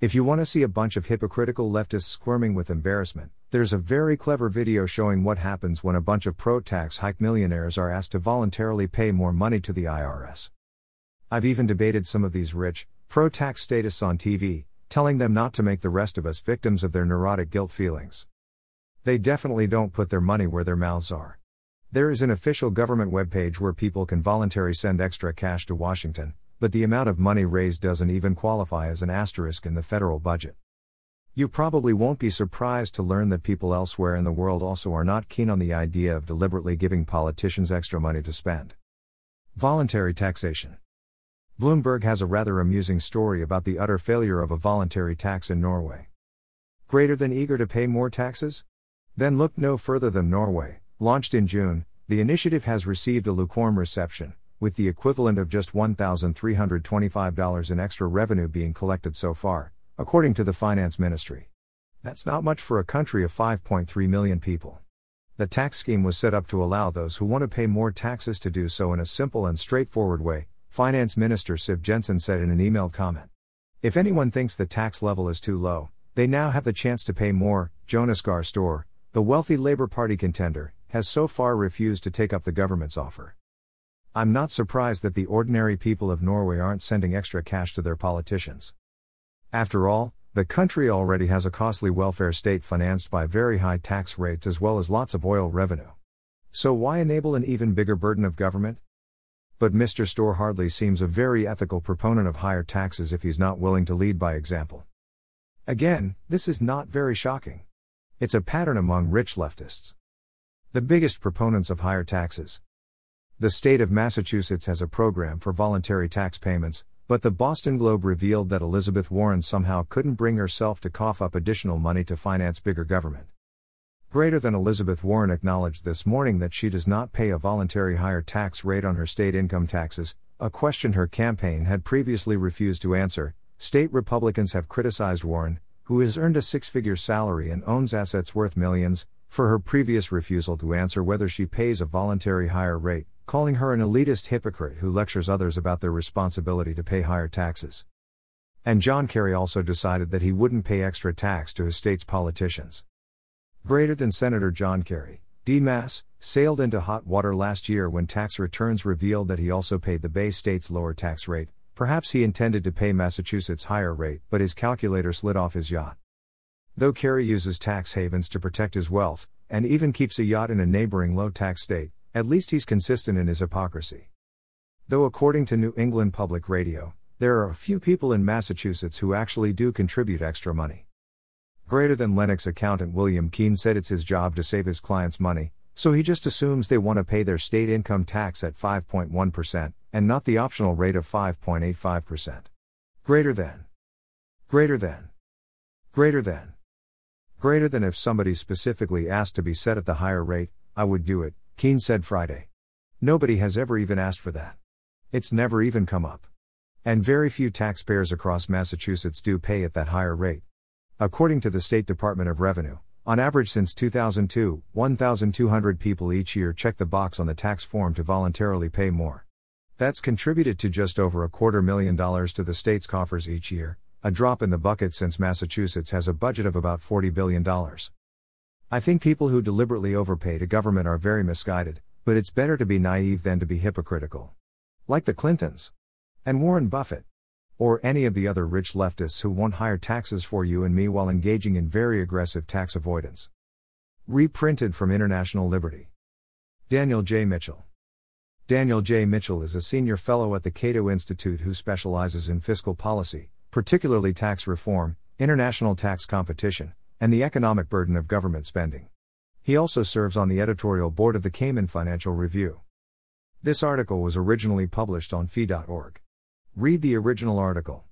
If you want to see a bunch of hypocritical leftists squirming with embarrassment, there's a very clever video showing what happens when a bunch of pro tax hike millionaires are asked to voluntarily pay more money to the IRS. I've even debated some of these rich, pro tax statists on TV, telling them not to make the rest of us victims of their neurotic guilt feelings. They definitely don't put their money where their mouths are. There is an official government webpage where people can voluntarily send extra cash to Washington, but the amount of money raised doesn't even qualify as an asterisk in the federal budget. You probably won't be surprised to learn that people elsewhere in the world also are not keen on the idea of deliberately giving politicians extra money to spend. Voluntary taxation. Bloomberg has a rather amusing story about the utter failure of a voluntary tax in Norway. Greater than eager to pay more taxes? Then look no further than Norway. Launched in June, the initiative has received a lukewarm reception, with the equivalent of just $1,325 in extra revenue being collected so far, according to the Finance Ministry. That's not much for a country of 5.3 million people. The tax scheme was set up to allow those who want to pay more taxes to do so in a simple and straightforward way, Finance Minister Siv Jensen said in an emailed comment. If anyone thinks the tax level is too low, they now have the chance to pay more. Jonas Gahr Støre, the wealthy Labour Party contender, has so far refused to take up the government's offer. I'm not surprised that the ordinary people of Norway aren't sending extra cash to their politicians. After all, the country already has a costly welfare state financed by very high tax rates as well as lots of oil revenue. So why enable an even bigger burden of government? But Mr. Støre hardly seems a very ethical proponent of higher taxes if he's not willing to lead by example. Again, this is not very shocking. It's a pattern among rich leftists. The biggest proponents of higher taxes, the state of Massachusetts has a program for voluntary tax payments, but the Boston Globe revealed that Elizabeth Warren somehow couldn't bring herself to cough up additional money to finance bigger government. Greater than Elizabeth Warren acknowledged this morning that she does not pay a voluntary higher tax rate on her state income taxes, a question her campaign had previously refused to answer. State Republicans have criticized Warren, who has earned a six figure salary and owns assets worth millions, for her previous refusal to answer whether she pays a voluntary higher rate, calling her an elitist hypocrite who lectures others about their responsibility to pay higher taxes. And John Kerry also decided that he wouldn't pay extra tax to his state's politicians. Greater than Senator John Kerry, D. Mass, sailed into hot water last year when tax returns revealed that he also paid the Bay State's lower tax rate. Perhaps he intended to pay Massachusetts' higher rate, but his calculator slid off his yacht. Though Kerry uses tax havens to protect his wealth, and even keeps a yacht in a neighboring low tax state, at least he's consistent in his hypocrisy. Though, according to New England Public Radio, there are a few people in Massachusetts who actually do contribute extra money. Greater than Lenox accountant William Keene said it's his job to save his clients money, so he just assumes they want to pay their state income tax at 5.1% and not the optional rate of 5.85%. Greater than. Greater than. Greater than. Greater than if somebody specifically asked to be set at the higher rate, I would do it, Keene said Friday. Nobody has ever even asked for that. It's never even come up. And very few taxpayers across Massachusetts do pay at that higher rate. According to the State Department of Revenue, on average since 2002, 1,200 people each year check the box on the tax form to voluntarily pay more. That's contributed to just over a quarter million dollars to the state's coffers each year, a drop in the bucket since Massachusetts has a budget of about $40 billion. I think people who deliberately overpay to government are very misguided, but it's better to be naive than to be hypocritical. Like the Clintons. And Warren Buffett. Or any of the other rich leftists who want higher taxes for you and me while engaging in very aggressive tax avoidance. Reprinted from International Liberty. Daniel J. Mitchell. Daniel J. Mitchell is a senior fellow at the Cato Institute who specializes in fiscal policy, particularly tax reform, international tax competition, and the economic burden of government spending. He also serves on the editorial board of the Cayman Financial Review. This article was originally published on fee.org. Read the original article.